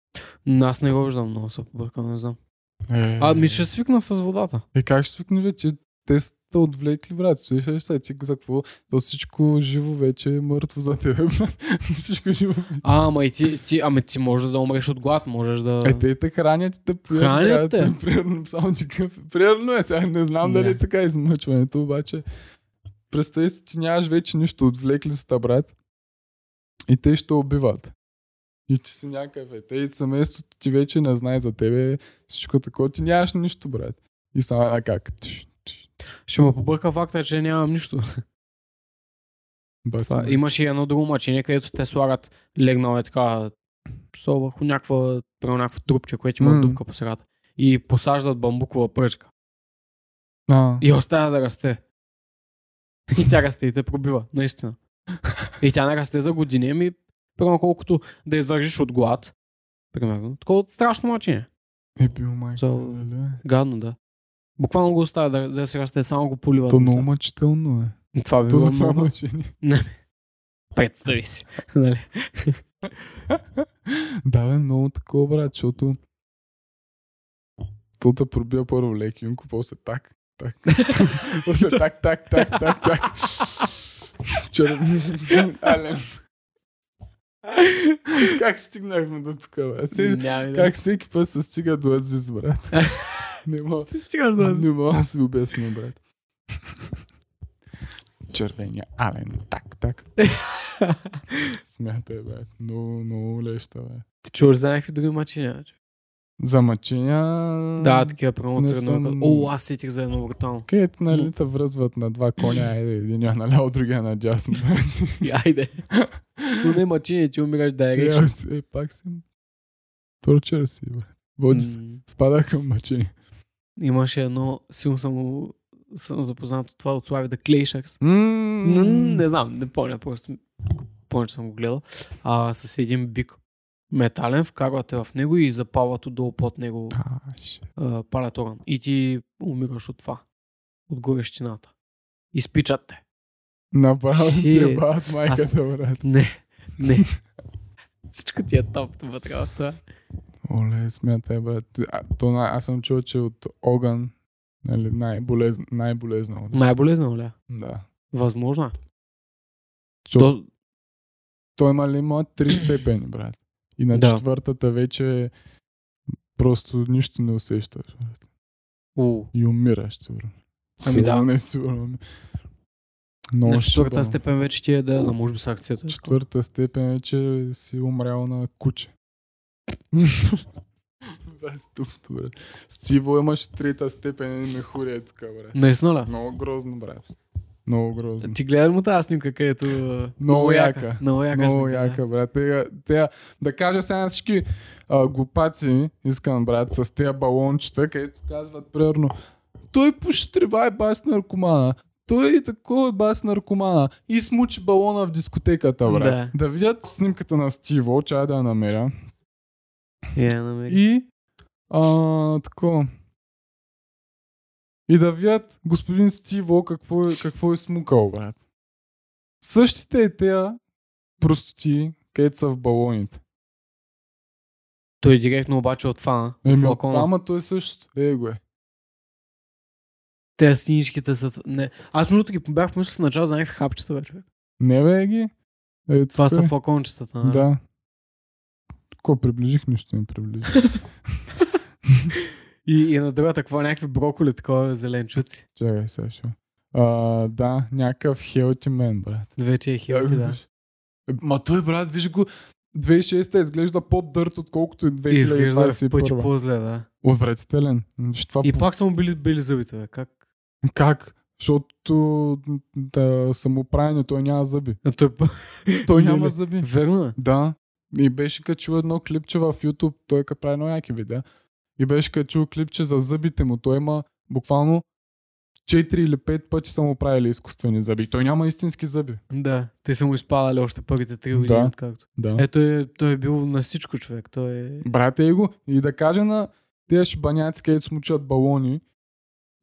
М, Аз не го виждам много се побъркам, не знам. Е, А, ми ще свикна с водата. Е, как ще свикне вече? Те са отвлекли, брат. Слушаш се, ти за какво? То всичко живо вече е мъртво за тебе, брат. всичко живо вече. А, ама и ти, ти, ами ти можеш да умреш от глад, можеш да... Е, те те хранят и Хранят брат. те? Примерно, само ти кафе. Примерно е, сега не знам Не. дали е така измъчването, обаче представи си, ти нямаш вече нищо, отвлекли са брат. И те ще убиват. И ти си някакъв, е. Те и семейството ти вече не знае за тебе всичко такова. Ти нямаш нищо, брат. И само а как? Тш, тш. Ще ме побърка факта, че нямам нищо. Баци, Това, имаше и едно друго мъчение, където те слагат легнал е така со върху някаква, примерно някакво трупче, което има М. дупка по средата. И посаждат бамбукова пръчка. А. И оставя да расте. И тя расте и те пробива, наистина. И тя не расте за години, ами примерно колкото да издържиш от глад. Примерно. Такова страшно мъчение. Е бил майка. За- дали? Гадно, да. Буквално го оставя да, да се расте, само го поливат. То много мъчително е. Това би То било много. мъчение. Представи си. Нали? Да, бе, много такова, брат, защото то да пробия първо лекинко, после так, так, после так, так, так, так, так. Чер... Але. Как стигнахме до тук? Се, как всеки път се стига до Азиз, брат? Не мога, Ти стигаш не мога да си обясня, брат. Червения Ален, так, так. Смятай, бе. Много, много леща, бе. Ти чуваш за някакви други мъчения? За мъчения... Да, такива прямо съм- О, аз сетих за едно брутално. Където нали те връзват на два коня, айде, един е наляво, другия на дясно. И Айде. То не е мъчение, ти умираш да е, е пак си... Торчер си, бе. Води се. Спада към мъчение. Имаше едно, силно съм, съм запознат от това от Слави да Клейшърс. М, Не знам, не помня, просто помня, че съм го гледал. А, с един бик метален, вкарвате в него и запалват отдолу под него А, шит. а, палят огън. И ти умираш от това. От горещината. Изпичат те. Направо ти е бават майката, брат. Не, не. Всичко ти е топ вътре в това. Оле, смятай, брат. А, то, аз съм чул, че от огън нали, най-болез, най-болезно. Най-болезнено ли? е? Да. Възможно. е. Защото То, той има ли има три степени, брат. И на Да. четвъртата вече просто нищо не усещаш. У, И умираш, сигурно. Ами да. Не сигурно. Много на четвърта бъде. степен вече ти е да, за може би с акцията. Четвърта степен вече си умрял на куче. Е ступто, брат. Стиво имаш трета степен и мехурия тук, брат. Наистина ли? Много грозно, брат. Много грозно. Ти гледа му тази снимка, където... Много яка. Много яка Много снимка, яка, брат. Те, те, да кажа сега на всички а, глупаци, искам, брат, с тези балончета, където казват, примерно, той поштрива и бас наркомана. Той е такова бас наркомана. И смучи балона в дискотеката, брат. Да. да видят снимката на Стиво, чая да я намеря. Е, намери. И а, тако. И да видят господин Стиво какво е, какво е смукал, брат. Същите е тея простоти, където са в балоните. Той директно обаче от фана. От Еми, флакона. ама той също. Е, го е. Те синичките са... Не. Аз между ги бях помислил в начало за някакви хапчета вече. Не бе, ги. Е, Това са е. флакончетата. нали? Да. Ко приближих, нищо не приближих. И, и на другата, какво е някакви броколи, такова зеленчуци. Чакай сега ще. А, да, някакъв хелти мен, брат. Вече е хилти, да. Е, Ма той, брат, виж го, 2006 изглежда по-дърт, отколкото и И изглежда в пъти 2021. по-зле, да. Отвратителен. Това И по- пак са му били, били зъбите, бе. Как? Как? Защото да, самоправене, той няма зъби. А той... Той Не, няма зъби. Верно е. Да. И беше качил едно клипче в YouTube, той като прави много яки видеа. И беше качил клипче за зъбите му. Той има буквално 4 или 5 пъти са му правили изкуствени зъби. Той няма истински зъби. Да, те са му изпадали още първите три Да. години, откакто. Да. Ето е, той е бил на всичко човек. Той е... Брат е го. И да кажа на тези шибаняци, където смучат балони,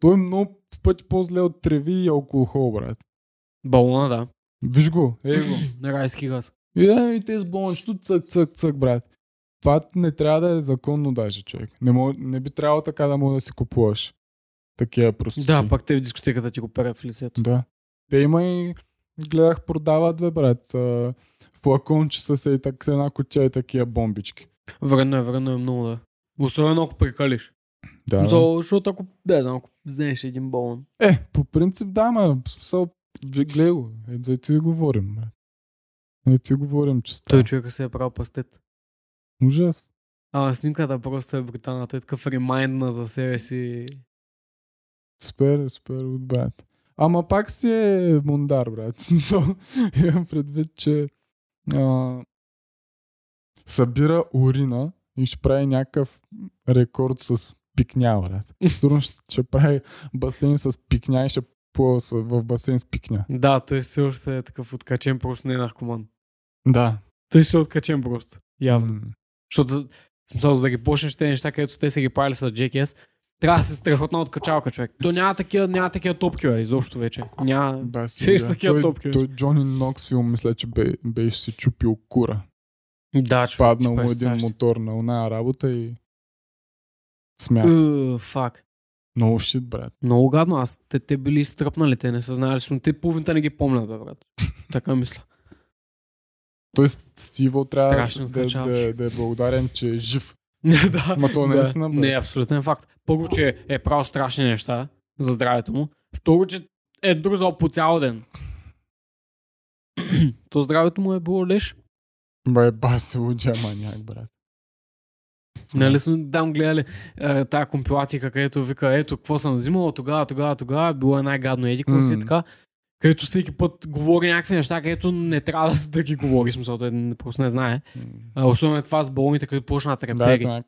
той е много в пъти по-зле от треви и алкохол, брат. Балона, да. Виж го, ей го. На райски газ. И, е, и те с балончето цък, цък, цък, брат. Това не трябва да е законно даже, човек. Не, мож, не би трябвало така да мога да си купуваш такива простоти. Да, пак те в дискотеката ти го перат в лицето. Да. Те има и гледах продават, бе, брат. а, Флаконче с, и так, с една кутия и такива бомбички. Вредно е, вредно е много, да. Особено ако прекалиш. Да. Защото ако, да, знам, ако вземеш един балон. Е, по принцип да, ма смисъл, гледай го. Е, за ти говорим, брат. Е, ти говорим, че става. Той човека се е правил пастет. Ужас. А, снимката просто е брутална. Той е такъв ремайндна за себе си. Супер, супер, от брат. Ама пак си е мундар, брат. Имам предвид, че а, събира урина и ще прави някакъв рекорд с пикня, брат. Сигурно ще, ще прави басейн с пикня и ще плува в басейн с пикня. Да, той все още е такъв откачен, просто не е наркоман. Да. Той си е откачен просто. Явно. М, Защото, смисъл, за да ги почнеш тези неща, където те са ги правили с JKS, трябва да се страхотна откачалка, човек. То няма такива, няма такива топки, бе, изобщо вече. Няма... Да. такива той, топки, той Джони Ноксфилм, мисля, че бе, беше си чупил кура. Да, човек. Паднал му един си. мотор на оная работа и смя. Е, Фак. Много шит, брат. Много гадно. Аз те, те били изтръпнали, те не са знаели, но те половината не ги помнят, бе, брат. Така мисля. Тоест, Стиво трябва да, да, да, да, е благодарен, че е жив. да. Ма то да. наистина, бе. Не, абсолютен факт. Първо, че е правил страшни неща за здравето му. Второ, че е друзал по цял ден. То здравето му е било леш. Бе, баси лудия маняк, брат. Нали сме там гледали е, тая компилация, където вика, ето, какво съм взимал тогава, тогава, тогава, било е най-гадно, еди, какво си М. така. Където всеки път говори някакви неща, където не трябва да, да ги говори, смисъл, той не, просто не знае. А, особено това с болните, където почна да Да, трепери. Да,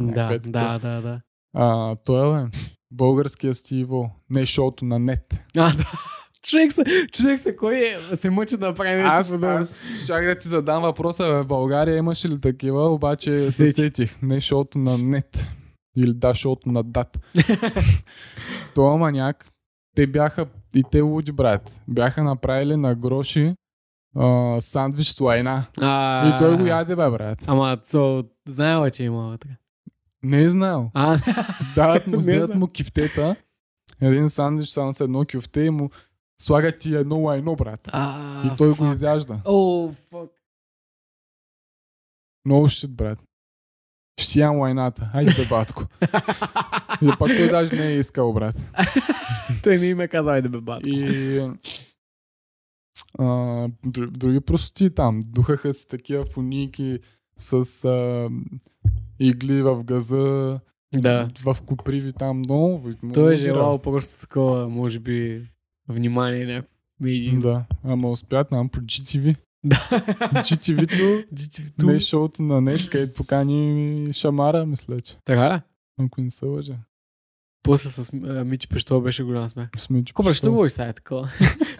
някакъв е да, да, да. А, той е. Българския Стиво. Не шоуто на нет. А, да. Човек се, човек се, кой е, се мъчи да направи нещо Аз, подобно. аз чак да ти задам въпроса, в България имаше ли такива, обаче Се се сетих. сетих. Не шоуто на нет. Или да, шоуто на дат. Той маняк те бяха, и те луди, брат, бяха направили на гроши а, сандвич с лайна. А, И той го яде, бе, брат. Ама, цо, знаела, че има вътре. Не е знаел. А, Дават му, вземат знам. му кифтета, един сандвич само с едно кюфте и му слагат ти едно лайно, брат. а, И той го fuck. изяжда. О, фак. Много щит, брат. Ще ям лайната. Хайде, бе, батко. И пак той даже не е искал, брат. Той не им е казал, айде бе, бат. И а, дру- други простоти там. Духаха си такива фуники с а, игли в газа, Да. в коприви там. Много, Той е желал просто такова, може би, внимание някакво. Да, ама успят нам по GTV. Да. GTV-то GTV-то. не е шоуто на нет, където покани Шамара, мисля, че. Така ли? Ако не се лъжа. После с а, Мити Пештова беше голям смях. Че Копа, пише- ще го сега такова.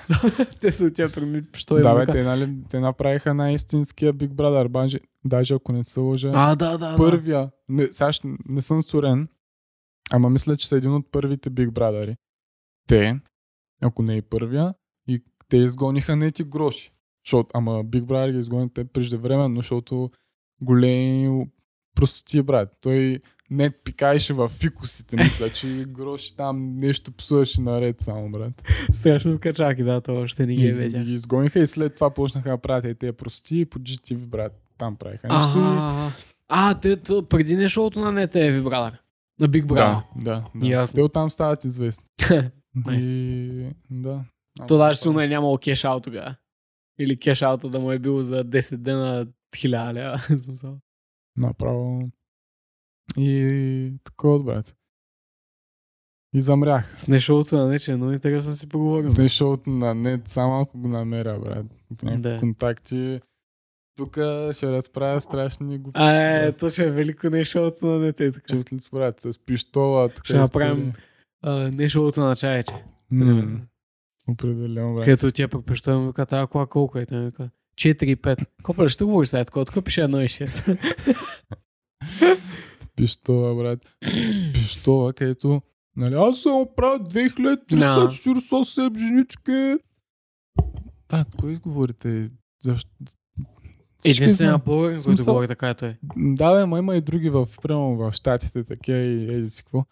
Те се отива при Мити Пештова и Да, бе, те, нали, те направиха най-истинския Big Brother. Банжи, даже ако не се лъжа. А, да, да, първия, не, сега ще, не съм сурен, ама мисля, че са един от първите Big Brother. Те, ако не и първия, и те изгониха нети гроши. Защото, ама Big Brother ги изгони те преждевременно, защото големи простоти, брат. Той не пикаеше в фикусите, мисля, че гроши там нещо псуваше наред само, брат. Страшно качаки, да, това още не ги И, е и вече. ги изгониха и след това почнаха да правят и тези простоти и по GTV, брат. Там правиха нещо. и- А, а, те, преди не е шоуто на не е Ви Brother. На Big Brother. Да, да, да. Ясно. Те оттам стават известни. И да. То даже силно е нямало кеш аут тогава. Или кеш аута да му е било за 10 дена 1000 лева. Направо. И такова, брат. И замрях. С не шоуто на нече, но интересно си поговорим. Те шоуто на нет, само ако го намеря, брат. Някакви Да. контакти. Тук ще разправя страшни глупости. А, е, брат. то ще е велико не шоуто на дете. Така. Чутлиц, брат, с пиштола. Тук Ще направим а, не шоуто на чаече. М, Определено, брат. Където тя пък пеща му вика, кола колко е? Той ми вика, 4-5. Копа, ще говориш такова, тук пише 1,6. Пиштола, брат. Пиштола, където Нали, аз съм оправил 2347 женички. Брат, кой говорите? Защо? Знаем. българин, който говори така, е той. Да, бе, ма има и други в, примерно в Штатите, такива и еди си какво.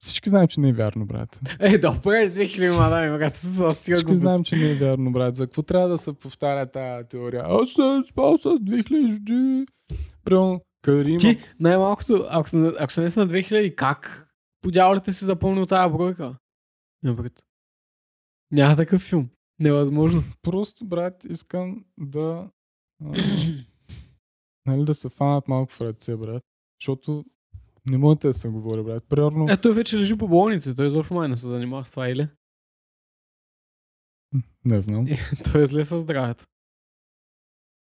Всички знаем, че не е вярно, брат. Е, да, през 2000 мадами, брат, със сега Всички знаем, че не е вярно, брат. За какво трябва да се повтаря тази теория? Аз съм спал с 2000 жди. Примерно, Карима. Ти, най-малкото, ако, ако са не са на 2000, как по дяволите си запомнил тази бройка? Не, брат. Няма такъв филм. Невъзможно. Просто, брат, искам да... А, нали, да се фанат малко в ръце, брат. Защото не мога да се говори, брат. Примерно, Е, той вече лежи по болница. Той изобщо май не се занимава с това, или? не знам. той е зле със здравето.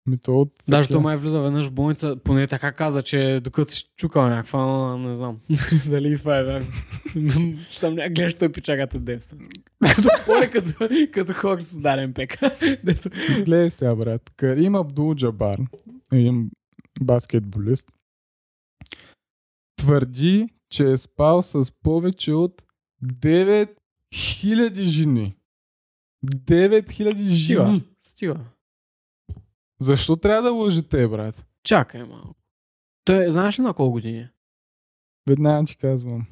Ми то от... Даже той май влиза веднъж в болница, поне така каза, че докато си чукал някаква, не знам. Дали това е вярно. Съм ня гледаш той пичагата девствен. Като поле, като, като хора с даден пек. Гледай сега, брат. Карим Абдул Джабар, един баскетболист, твърди, че е спал с повече от 9000 жени. 9000 Стига. жени. Стига. Защо трябва да лъжете, брат? Чакай малко. Той, знаеш ли на колко години е? Веднага ти казвам.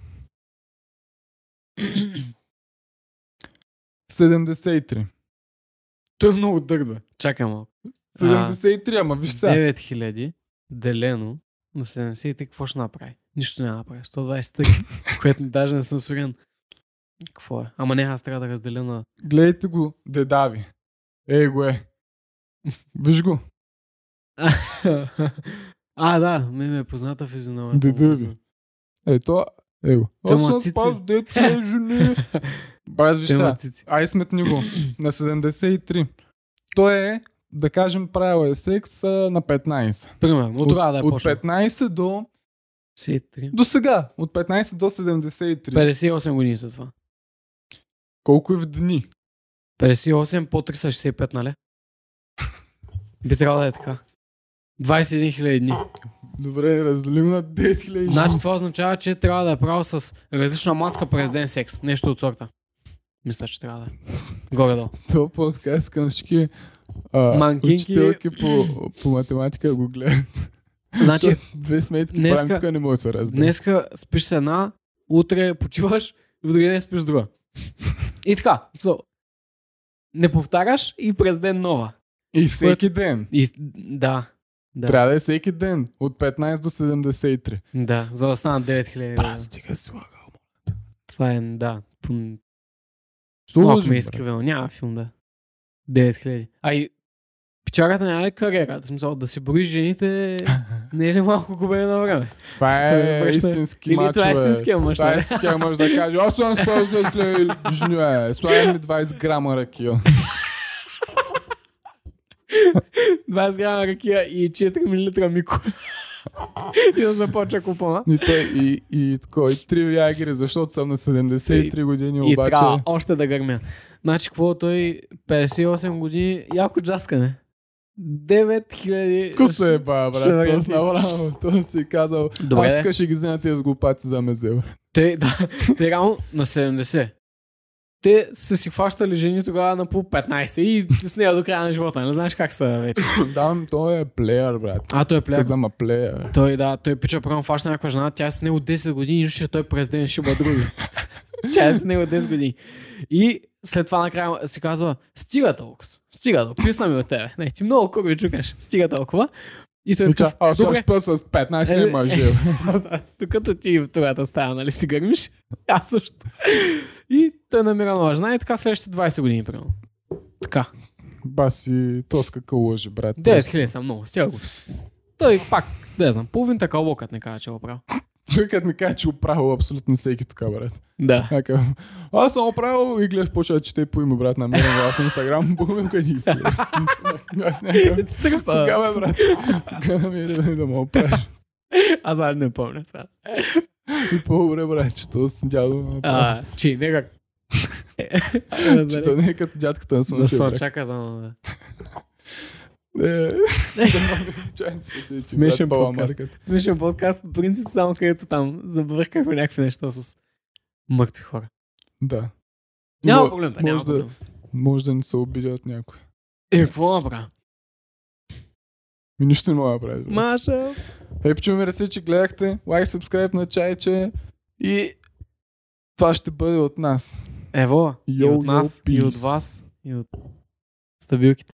73. Той е много дърг, бе. Чакай малко. 73, ама виж сега. 9000 делено на 70 какво ще направи? Нищо няма да направи. 120 тък, което даже не съм сигурен. Какво е? Ама не, аз трябва да разделя на... Гледайте го, дедави. Ей го е. Виж го. а, да, ми ме е позната физиономия. Деда ви. Ето, е го. Той Аз съм спал дето е жени. Брат, виж сега. Ай сметни го. На 73. Той е, да кажем, правил е секс на 15. Примерно, от тогава да е от почнал. 15 до... 73. До сега. От 15 до 73. 58 години след това. Колко е в дни? 58 по 365, нали? Би трябвало да е така. 21 000 дни. Добре, разделим на 9000 Значи това означава, че трябва да е правил с различна мацка през ден секс. Нещо от сорта. Мисля, че трябва да е. Горе-долу. То подкаст към всички а, Манкинки. учителки по, по математика го гледат. Значи, Две сметки днеска- правим, тук не може да се разбере. днеска спиш с една, утре почиваш, в другия ден спиш с друга. И така. So, не повтаряш и през ден нова. И всеки ден. И, да. Да. Трябва да е всеки ден. От 15 до 73. Да, за да станат 9000. Бра, Да. стига слагал. Това е, да. пун- Що Малко ме е бре? изкривено. Няма филм, да. 9000. А и печарата няма ли кариера? В смисъл, да си брои жените не е ли малко губене на време? Това е истински мачо, това е истинския мъж, Това е истинския мъж да каже, аз съм за жнюе, слагай ми 20 грама ракия. 20 грама ракия и 4 мл мико. и да започва купона. И, той, и, и, и три виагри, защото съм на 73 години, И обаче... трябва още да гърмя. Значи, какво той 58 години, яко джаскане. 9000... Ко се е ба, брат, то с направо, то си е казал, Добре, аз ще ги взема тези глупаци за мезе, бе. Те, да, те реално на 70. Те са си хващали жени тогава на по 15 и с нея до края на живота. Не знаеш как са вече. Да, той е плеер, брат. А, той е плеер. Каза, ма плеер. Той, да, той пича прямо фаща някаква жена, тя е с него 10 години и ще той през ден ще бъде други. тя е с него 10 години. И след това накрая си казва, стига толкова, стига толкова, писна ми от тебе. Не, ти много курви чукаш, стига толкова. И той е такъв, ча, аз съм с 15 Е, ли мъже. докато ти тогава става, нали си гърмиш, аз също. И той намира нова жена и така следващите 20 години, примерно. Така. Баси, то с какво лъжи, брат. 9000 са много, стига глупости. Той пак, да знам, половината кълбокът не казва, че го правил. Той като ми каже, че оправил абсолютно всеки така, брат. Да. Така, аз съм оправил и гледаш, почва да чете по име, брат, намерен в Инстаграм, бухме къде иска. брат. Аз някакъв, тогава, брат, кога намерен да му оправиш. Аз даже не помня това. И по-добре, брат, че то с дядо оправи. А, че нека. Че то не е като дядката на Да Слънчев брак. очака да... Е, чай, ще се Смешен подкаст. Смешен подкаст, по принцип, само където там забъркахме някакви неща с мъртви хора. Да. Няма проблем, бе, няма може да- проблем. Може да не се обидя от някой. Е, какво направя? Ми нищо не мога да правиш. Маша. Ей, почуми мерси, че гледахте. Лайк, subscribe на чайче. И това ще бъде от нас. Ево, и от нас, йо, и от вас, и от стабилките.